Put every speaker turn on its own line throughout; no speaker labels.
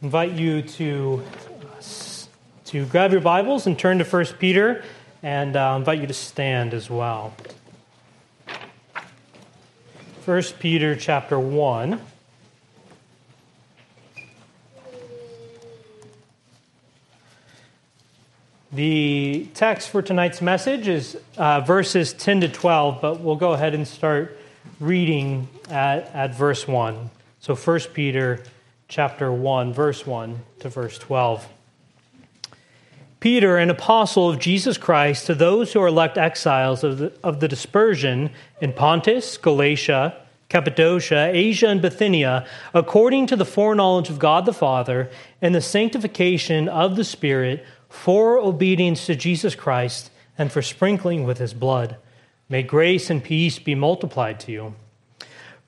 invite you to, to grab your Bibles and turn to 1 Peter, and uh, invite you to stand as well. 1 Peter chapter 1. The text for tonight's message is uh, verses 10 to 12, but we'll go ahead and start reading at, at verse 1. So 1 Peter chapter 1, verse 1 to verse 12. Peter, an apostle of Jesus Christ, to those who are elect exiles of the, of the dispersion in Pontus, Galatia, Cappadocia, Asia, and Bithynia, according to the foreknowledge of God the Father and the sanctification of the Spirit, for obedience to Jesus Christ and for sprinkling with his blood. May grace and peace be multiplied to you.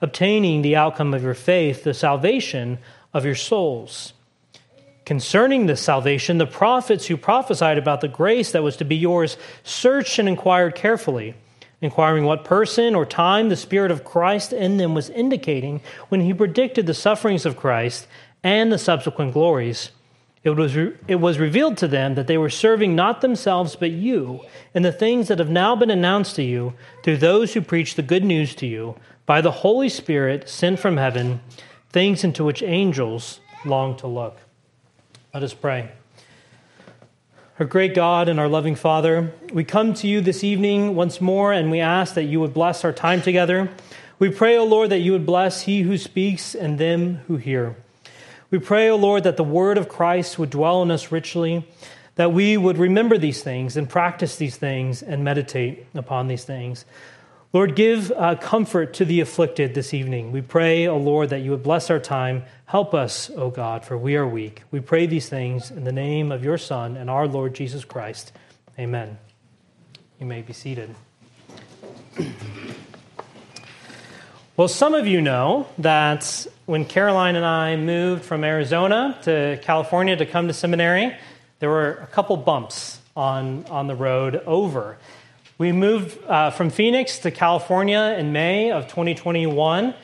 obtaining the outcome of your faith, the salvation of your souls. Concerning this salvation, the prophets who prophesied about the grace that was to be yours searched and inquired carefully, inquiring what person or time the Spirit of Christ in them was indicating when he predicted the sufferings of Christ and the subsequent glories. It was, re- it was revealed to them that they were serving not themselves but you in the things that have now been announced to you through those who preach the good news to you by the Holy Spirit sent from heaven, things into which angels long to look. Let us pray. Our great God and our loving Father, we come to you this evening once more and we ask that you would bless our time together. We pray, O Lord, that you would bless he who speaks and them who hear. We pray, O Lord, that the word of Christ would dwell in us richly, that we would remember these things and practice these things and meditate upon these things. Lord, give uh, comfort to the afflicted this evening. We pray, O oh Lord, that you would bless our time. Help us, O oh God, for we are weak. We pray these things in the name of your Son and our Lord Jesus Christ. Amen. You may be seated. Well, some of you know that when Caroline and I moved from Arizona to California to come to seminary, there were a couple bumps on, on the road over. We moved uh, from Phoenix to California in May of 2021.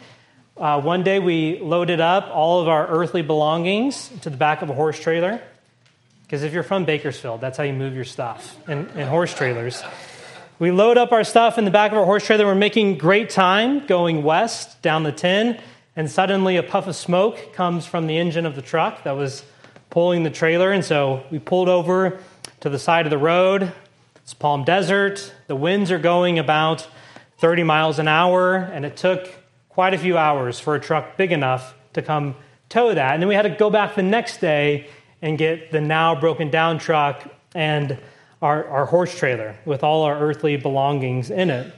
Uh, one day we loaded up all of our earthly belongings to the back of a horse trailer. Because if you're from Bakersfield, that's how you move your stuff in, in horse trailers. We load up our stuff in the back of our horse trailer. We're making great time going west down the 10, and suddenly a puff of smoke comes from the engine of the truck that was pulling the trailer. And so we pulled over to the side of the road, it's Palm Desert. The winds are going about 30 miles an hour, and it took quite a few hours for a truck big enough to come tow that. And then we had to go back the next day and get the now broken down truck and our, our horse trailer with all our earthly belongings in it.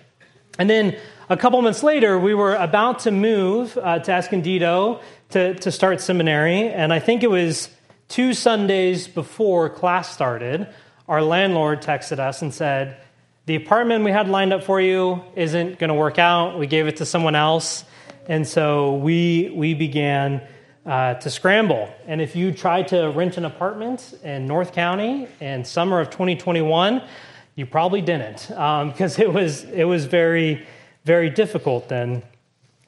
And then a couple months later, we were about to move uh, to Escondido to, to start seminary. And I think it was two Sundays before class started our landlord texted us and said, The apartment we had lined up for you isn't going to work out. We gave it to someone else. And so we, we began uh, to scramble. And if you tried to rent an apartment in North County in summer of 2021, you probably didn't because um, it, was, it was very, very difficult then.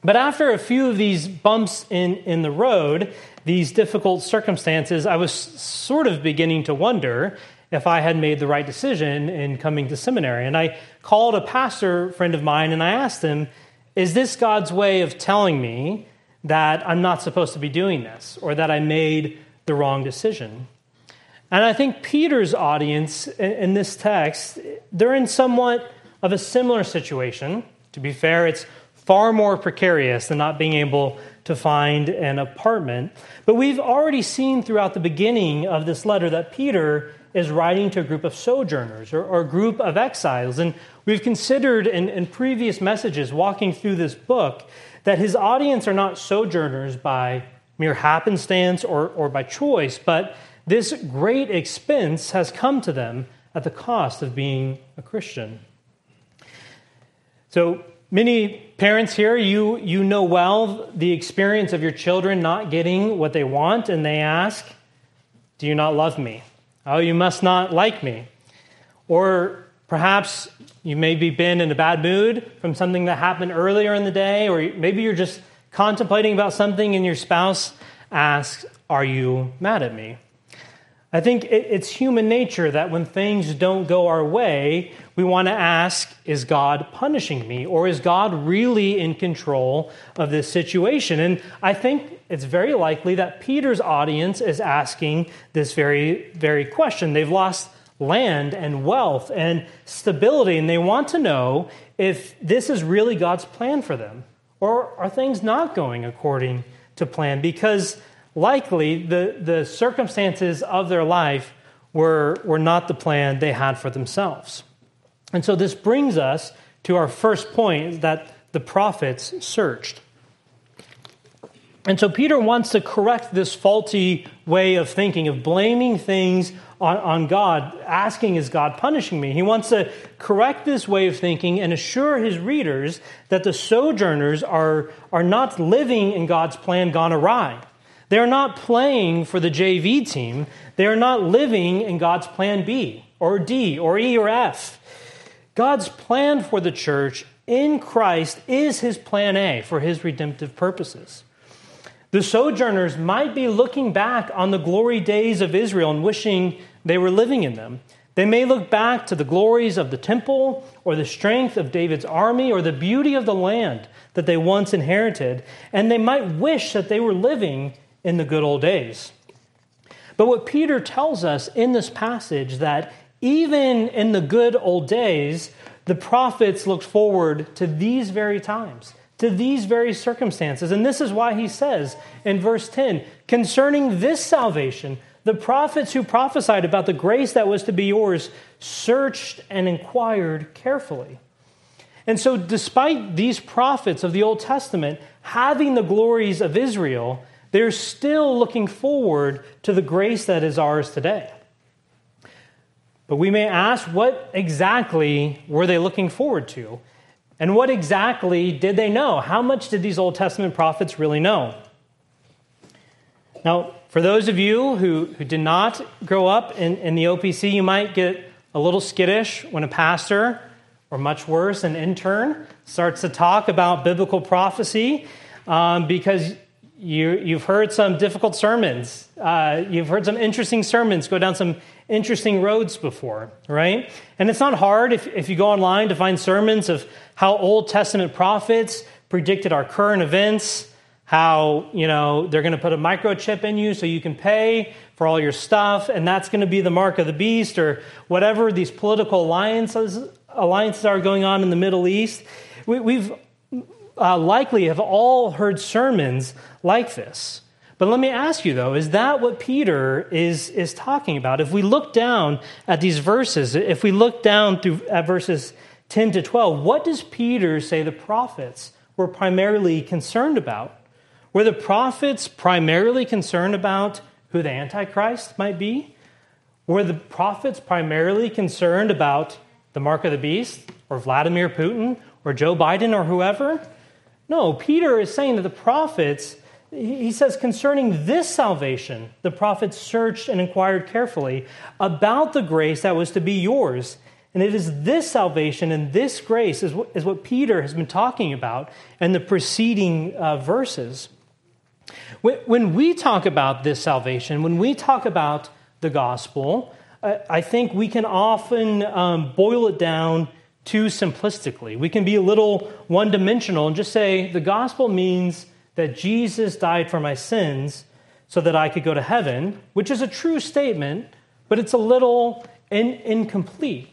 But after a few of these bumps in, in the road, these difficult circumstances, I was sort of beginning to wonder if I had made the right decision in coming to seminary. And I called a pastor friend of mine and I asked him, Is this God's way of telling me that I'm not supposed to be doing this or that I made the wrong decision? And I think Peter's audience in this text, they're in somewhat of a similar situation. To be fair, it's far more precarious than not being able to find an apartment. But we've already seen throughout the beginning of this letter that Peter is writing to a group of sojourners or, or a group of exiles. And we've considered in, in previous messages walking through this book that his audience are not sojourners by mere happenstance or, or by choice, but this great expense has come to them at the cost of being a Christian. So, many parents here, you, you know well the experience of your children not getting what they want, and they ask, Do you not love me? Oh, you must not like me. Or perhaps you maybe been in a bad mood from something that happened earlier in the day, or maybe you're just contemplating about something and your spouse asks, Are you mad at me? I think it's human nature that when things don't go our way, we want to ask, Is God punishing me? Or is God really in control of this situation? And I think it's very likely that Peter's audience is asking this very, very question. They've lost land and wealth and stability, and they want to know if this is really God's plan for them. Or are things not going according to plan? Because likely the, the circumstances of their life were, were not the plan they had for themselves. And so this brings us to our first point that the prophets searched. And so Peter wants to correct this faulty way of thinking, of blaming things on, on, God, asking, Is God punishing me? He wants to correct this way of thinking and assure his readers that the sojourners are, are not living in God's plan gone awry. They are not playing for the JV team. They are not living in God's plan B or D or E or F. God's plan for the church in Christ is his plan A for his redemptive purposes. The sojourners might be looking back on the glory days of Israel and wishing they were living in them. They may look back to the glories of the temple, or the strength of David's army, or the beauty of the land that they once inherited, and they might wish that they were living in the good old days. But what Peter tells us in this passage that even in the good old days, the prophets looked forward to these very times to these very circumstances. And this is why he says in verse 10 concerning this salvation, the prophets who prophesied about the grace that was to be yours searched and inquired carefully. And so, despite these prophets of the Old Testament having the glories of Israel, they're still looking forward to the grace that is ours today. But we may ask, what exactly were they looking forward to? And what exactly did they know? How much did these Old Testament prophets really know? Now, for those of you who, who did not grow up in, in the OPC, you might get a little skittish when a pastor, or much worse, an intern, starts to talk about biblical prophecy um, because you, you've heard some difficult sermons. Uh, you've heard some interesting sermons go down some interesting roads before, right? And it's not hard if, if you go online to find sermons of how Old Testament prophets predicted our current events, how, you know, they're going to put a microchip in you so you can pay for all your stuff, and that's going to be the mark of the beast, or whatever these political alliances, alliances are going on in the Middle East. We, have uh, likely have all heard sermons like this. But let me ask you, though, is that what Peter is, is talking about? If we look down at these verses, if we look down through at verses 10 to 12, what does Peter say the prophets were primarily concerned about? Were the prophets primarily concerned about who the Antichrist might be? Were the prophets primarily concerned about the mark of the beast or Vladimir Putin or Joe Biden or whoever? No, Peter is saying that the prophets he says, concerning this salvation, the prophets searched and inquired carefully about the grace that was to be yours. And it is this salvation and this grace is what, is what Peter has been talking about in the preceding uh, verses. When, when, we talk about this salvation, when we talk about the gospel, I, I think we can often um, boil it down too simplistically. We can be a little one dimensional and just say the gospel means that Jesus died for my sins so that I could go to heaven, which is a true statement, but it's a little in, incomplete.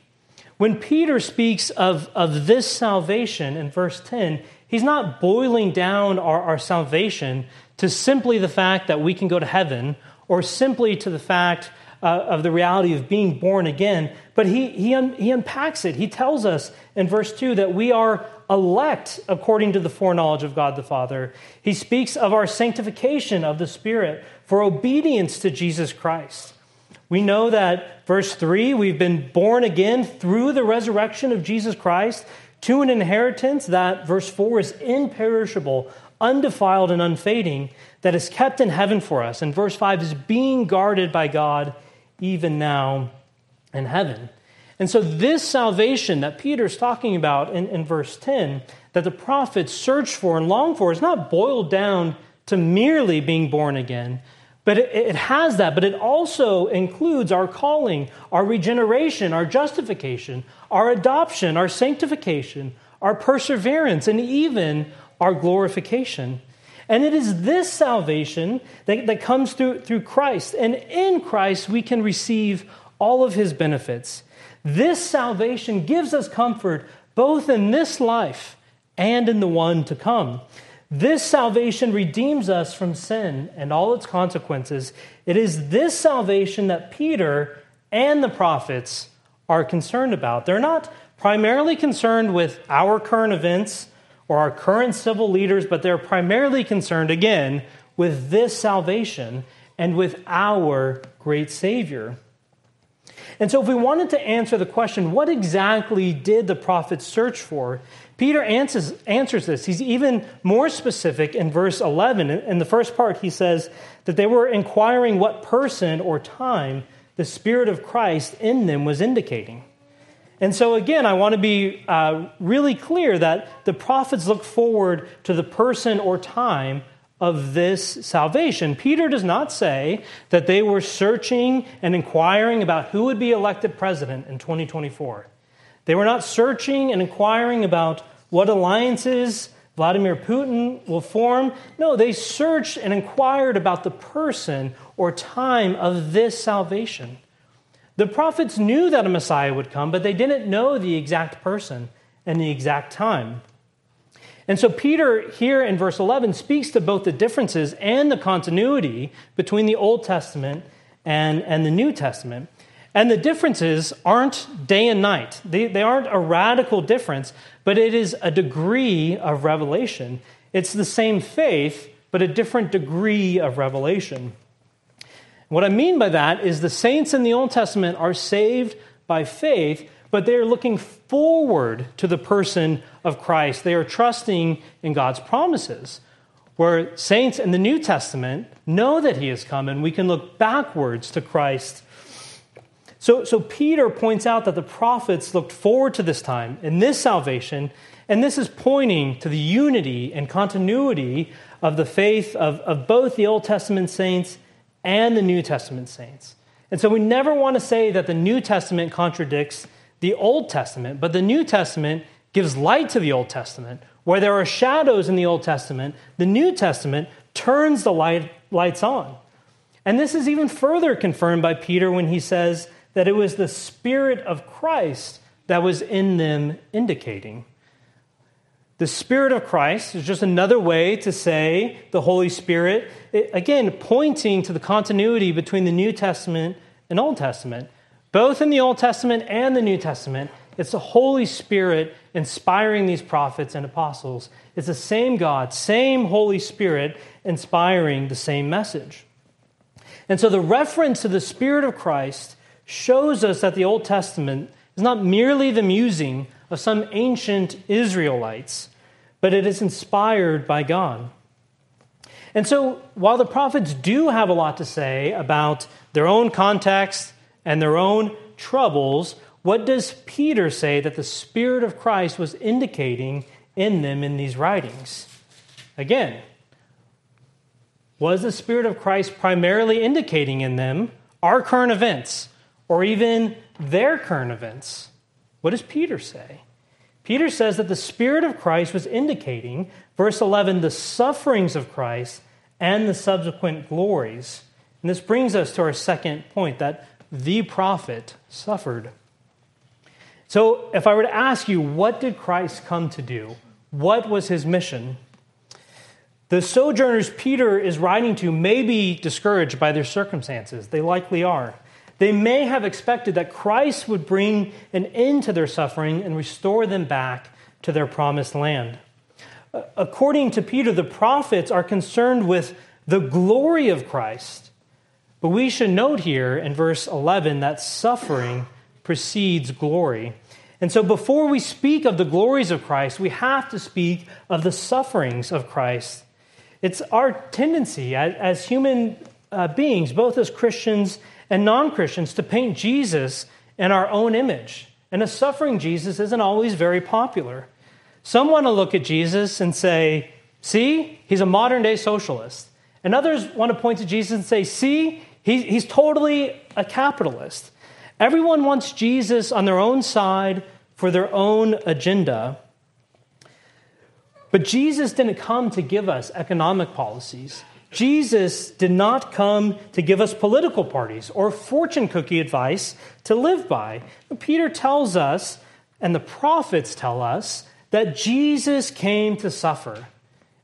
When Peter speaks of, of this salvation in verse 10, he's not boiling down our, our salvation to simply the fact that we can go to heaven or simply to the fact uh, of the reality of being born again, but he, he, un, he unpacks it. He tells us in verse 2 that we are elect according to the foreknowledge of God the Father. He speaks of our sanctification of the Spirit for obedience to Jesus Christ. We know that, verse 3, we've been born again through the resurrection of Jesus Christ to an inheritance that, verse 4, is imperishable, undefiled, and unfading, that is kept in heaven for us. And verse 5 is being guarded by God even now in heaven. And so, this salvation that Peter's talking about in, in verse 10, that the prophets search for and long for, is not boiled down to merely being born again, but it, it, has that, but it also includes our calling, our regeneration, our justification, our adoption, our sanctification, our perseverance, and even our glorification. And it is this salvation that, that comes through, through Christ. And in Christ, we can receive all of his benefits. This salvation gives us comfort both in this life and in the one to come. This salvation redeems us from sin and all its consequences. It is this salvation that Peter and the prophets are concerned about. They're not primarily concerned with our current events or our current civil leaders, but they're primarily concerned, again, with this salvation and with our great Savior. And so, if we wanted to answer the question, what exactly did the prophets search for? Peter answers, answers this. He's even more specific in verse 11. In the first part, he says that they were inquiring what person or time the Spirit of Christ in them was indicating. And so, again, I want to be uh, really clear that the prophets look forward to the person or time of this salvation. Peter does not say that they were searching and inquiring about who would be elected president in 2024. They were not searching and inquiring about what alliances Vladimir Putin will form. No, they searched and inquired about the person or time of this salvation. The prophets knew that a Messiah would come, but they didn't know the exact person and the exact time. And so, Peter here in verse 11 speaks to both the differences and the continuity between the Old Testament and, and the New Testament. And the differences aren't day and night, they, they aren't a radical difference, but it is a degree of revelation. It's the same faith, but a different degree of revelation. What I mean by that is the saints in the Old Testament are saved by faith, but they are looking forward to the person of Christ. They are trusting in God's promises. Where saints in the New Testament know that He has come, and we can look backwards to Christ. So, so Peter points out that the prophets looked forward to this time and this salvation, and this is pointing to the unity and continuity of the faith of, of both the Old Testament saints and the New Testament saints. And so we never want to say that the New Testament contradicts the Old Testament, but the New Testament gives light to the Old Testament. Where there are shadows in the Old Testament, the New Testament turns the light, lights on. And this is even further confirmed by Peter when he says that it was the Spirit of Christ that was in them indicating. The Spirit of Christ is just another way to say the Holy Spirit, it, again, pointing to the continuity between the New Testament and Old Testament. Both in the Old Testament and the New Testament, it's the Holy Spirit inspiring these prophets and apostles. It's the same God, same Holy Spirit inspiring the same message. And so the reference to the Spirit of Christ shows us that the Old Testament is not merely the musing of some ancient Israelites, but it is inspired by God. And so, while the prophets do have a lot to say about their own context and their own troubles, what does Peter say that the Spirit of Christ was indicating in them in these writings? Again, was the Spirit of Christ primarily indicating in them our current events or even their current events? What does Peter say? Peter says that the Spirit of Christ was indicating, verse 11, the sufferings of Christ and the subsequent glories. And this brings us to our second point that the prophet suffered. So, if I were to ask you, what did Christ come to do? What was his mission? The sojourners Peter is writing to may be discouraged by their circumstances. They likely are. They may have expected that Christ would bring an end to their suffering and restore them back to their promised land. According to Peter, the prophets are concerned with the glory of Christ. But we should note here in verse 11 that suffering precedes glory. And so, before we speak of the glories of Christ, we have to speak of the sufferings of Christ. It's our tendency as, human uh, beings, both as Christians and non Christians, to paint Jesus in our own image. And a suffering Jesus isn't always very popular. Some want to look at Jesus and say, see, he's a modern day socialist. And others want to point to Jesus and say, see, he's totally a capitalist. Everyone wants Jesus on their own side for their own agenda. But Jesus didn't come to give us economic policies. Jesus did not come to give us political parties or fortune cookie advice to live by. Peter tells us, and the prophets tell us, that Jesus came to suffer.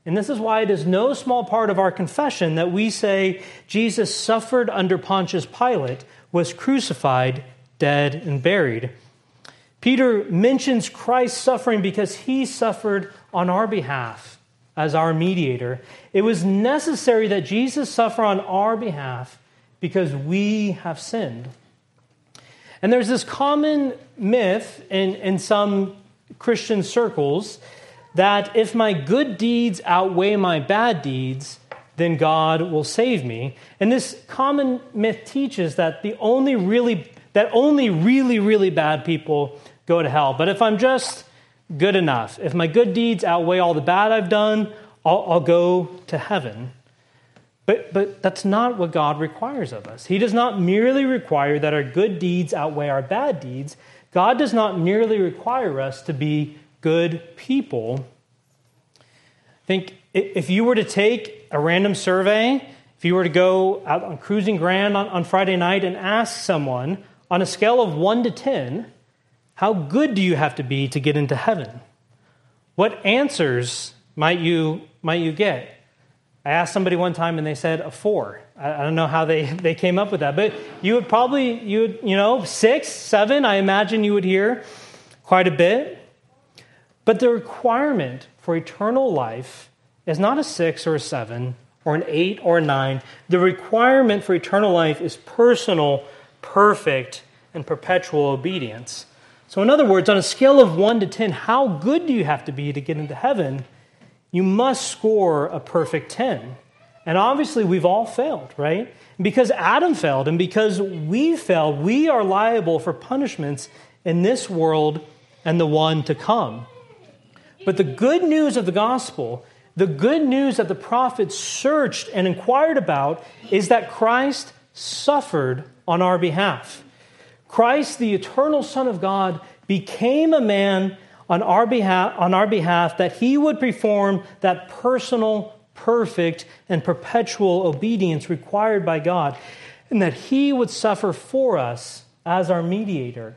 And this is why it is no small part of our confession that we say Jesus suffered under Pontius Pilate, was crucified, dead, and buried. Peter mentions Christ's suffering because he suffered on our behalf as our mediator. It was necessary that Jesus suffer on our behalf because we have sinned. And there's this common myth in, in some Christian circles that if my good deeds outweigh my bad deeds, then God will save me. And this common myth teaches that the only really that only really really bad people go to hell. But if I'm just good enough, if my good deeds outweigh all the bad I've done, I'll, I'll go to heaven. But, but that's not what God requires of us. He does not merely require that our good deeds outweigh our bad deeds. God does not merely require us to be good people. I think if you were to take a random survey, if you were to go out on Cruising Grand on, on Friday night and ask someone on a scale of 1 to 10, how good do you have to be to get into heaven? What answers might you, might you get? I asked somebody one time and they said a four. I, don't know how they, they came up with that, but you would probably, you would, you know, six, seven, I imagine you would hear quite a bit. But the requirement for eternal life is not a six or a seven or an eight or a nine. The requirement for eternal life is personal, perfect, and perpetual obedience. So, in other words, on a scale of one to 10, how good do you have to be to get into heaven? You must score a perfect 10. And obviously, we've all failed, right? because Adam failed and because we failed, we are liable for punishments in this world and the one to come. But the good news of the gospel, the good news that the prophets searched and inquired about, is that Christ suffered on our behalf. Christ, the eternal Son of God, became a man on our behalf, on our behalf that he would perform that personal, perfect, and perpetual obedience required by God, and that he would suffer for us as our mediator.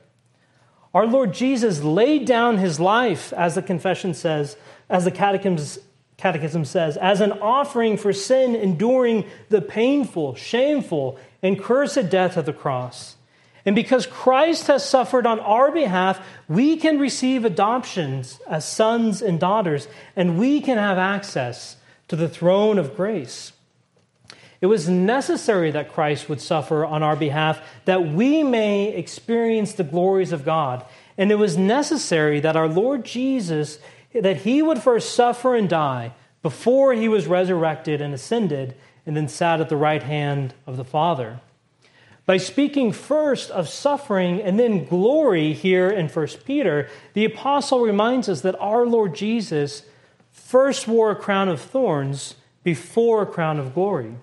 Our Lord Jesus laid down his life, as the confession says, as the catechism, catechism says, as an offering for sin, enduring the painful, shameful, and cursed death of the cross. And because Christ has suffered on our behalf, we can receive adoptions as sons and daughters, and we can have access to the throne of grace. It was necessary that Christ would suffer on our behalf that we may experience the glories of God. And it was necessary that our Lord Jesus that he would first suffer and die before he was resurrected and ascended and then sat at the right hand of the Father by speaking first of suffering and then glory here in 1 Peter, the apostle reminds us that our Lord Jesus first wore a crown of thorns before a crown of glory.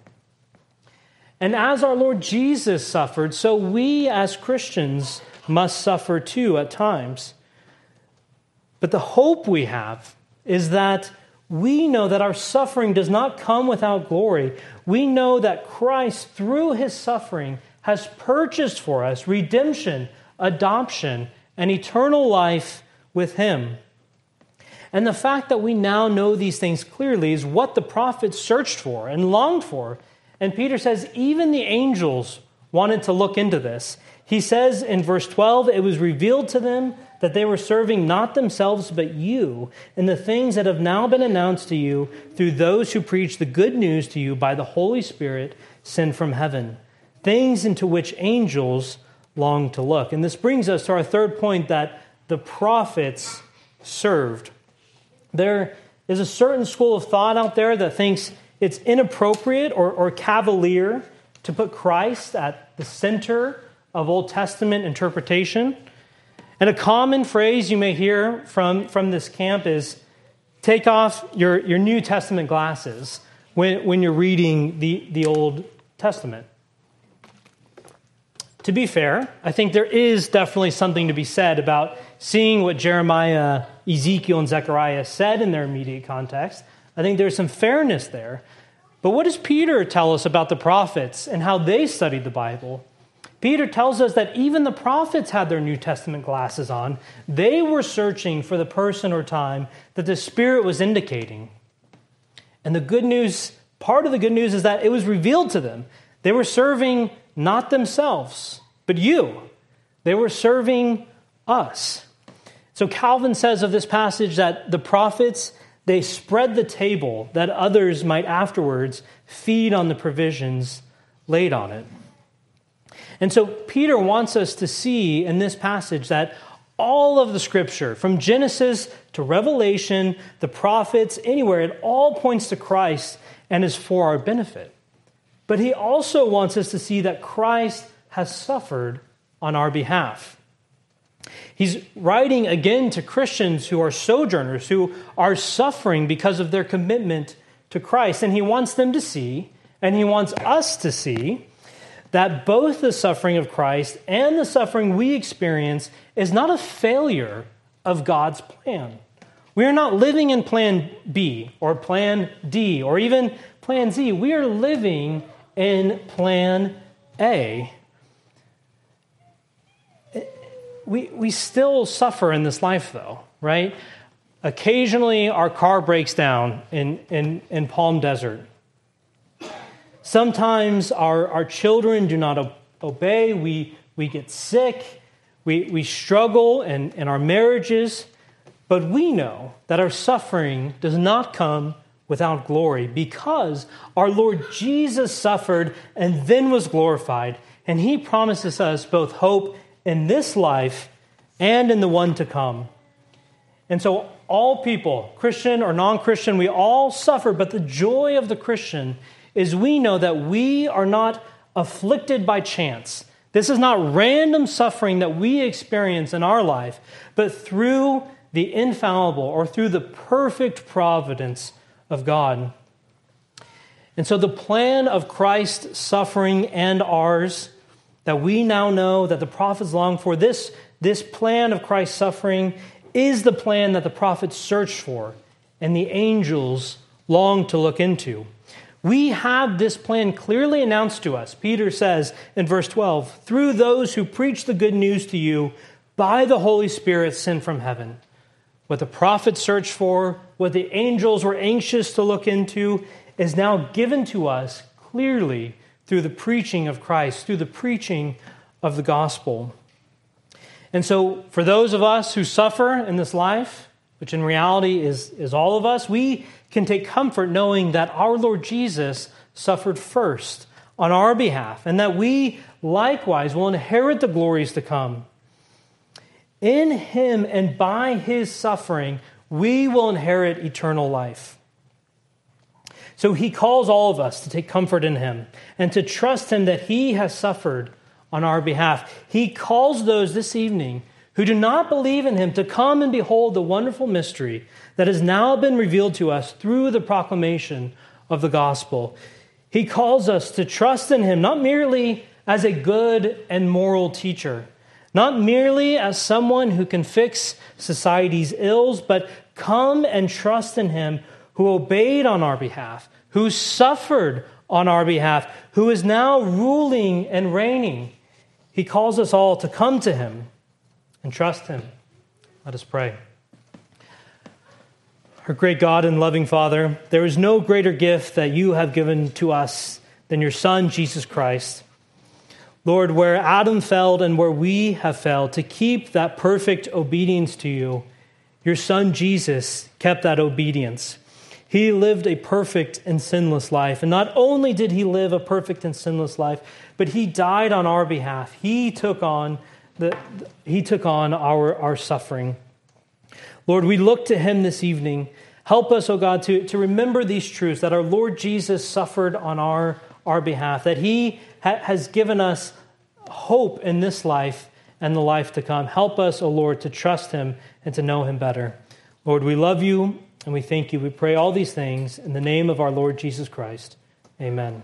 And as our Lord Jesus suffered, so we as Christians must suffer too at times. But the hope we have is that we know that our suffering does not come without glory. We know that Christ, through his suffering, has purchased for us redemption, adoption, and eternal life with him. And the fact that we now know these things clearly is what the prophets searched for and longed for. And Peter says, even the angels wanted to look into this. He says in verse 12, it was revealed to them that they were serving not themselves but you in the things that have now been announced to you through those who preach the good news to you by the Holy Spirit sent from heaven, things into which angels long to look. And this brings us to our third point that the prophets served. There is a certain school of thought out there that thinks it's inappropriate or, or cavalier to put Christ at the center of Old Testament interpretation. And a common phrase you may hear from, from this camp is take off your, your New Testament glasses when, when you're reading the, the Old Testament. To be fair, I think there is definitely something to be said about seeing what Jeremiah, Ezekiel, and Zechariah said in their immediate context. I think there's some fairness there. But what does Peter tell us about the prophets and how they studied the Bible? Peter tells us that even the prophets had their New Testament glasses on. They were searching for the person or time that the Spirit was indicating. And the good news, part of the good news is that it was revealed to them. They were serving not themselves, but you. They were serving us. So Calvin says of this passage that the prophets they spread the table that others might afterwards feed on the provisions laid on it. And so Peter wants us to see in this passage that all of the scripture, from Genesis to Revelation, the prophets, anywhere, it all points to Christ and is for our benefit. But he also wants us to see that Christ has suffered on our behalf. He's writing again to Christians who are sojourners, who are suffering because of their commitment to Christ. And he wants them to see, and he wants us to see, that both the suffering of Christ and the suffering we experience is not a failure of God's plan. We are not living in plan B or plan D or even plan Z. We are living in plan A. We, we still suffer in this life, though, right? Occasionally, our car breaks down in, in, in Palm Desert. Sometimes our, our children do not obey. We, we get sick. We, we struggle in, in our marriages. But we know that our suffering does not come without glory because our Lord Jesus suffered and then was glorified. And he promises us both hope in this life and in the one to come. And so, all people, Christian or non Christian, we all suffer, but the joy of the Christian is we know that we are not afflicted by chance. This is not random suffering that we experience in our life, but through the infallible or through the perfect providence of God. And so, the plan of Christ's suffering and ours that we now know that the prophets long for, this, this plan of Christ's suffering is the plan that the prophets searched for and the angels long to look into. We have this plan clearly announced to us. Peter says in verse 12, through those who preach the good news to you by the Holy Spirit sent from heaven. What the prophets searched for, what the angels were anxious to look into, is now given to us clearly through the preaching of Christ, through the preaching of the gospel. And so, for those of us who suffer in this life, which in reality is, is all of us, we can take comfort knowing that our Lord Jesus suffered first on our behalf and that we likewise will inherit the glories to come. In him and by his suffering, we will inherit eternal life. So he calls all of us to take comfort in him and to trust him that he has suffered on our behalf. He calls those this evening who do not believe in him to come and behold the wonderful mystery that has now been revealed to us through the proclamation of the gospel. He calls us to trust in him not merely as a good and moral teacher, not merely as someone who can fix society's ills, but come and trust in him who obeyed on our behalf, who suffered on our behalf, who is now ruling and reigning. He calls us all to come to him and trust Him. Let us pray. Our great God and loving Father, there is no greater gift that you have given to us than your Son, Jesus Christ. Lord, where Adam failed and where we have failed, to keep that perfect obedience to you, your Son Jesus kept that obedience. He lived a perfect and sinless life. And not only did he live a perfect and sinless life, but he died on our behalf. He took on, the, he took on our, our suffering. Lord, we look to him this evening. Help us, O oh God, to, to remember these truths that our Lord Jesus suffered on our, our behalf, that he ha- has given us hope in this life and the life to come. Help us, O oh Lord, to trust him and to know him better. Lord, we love you and we thank you. We pray all these things in the name of our Lord Jesus Christ. Amen.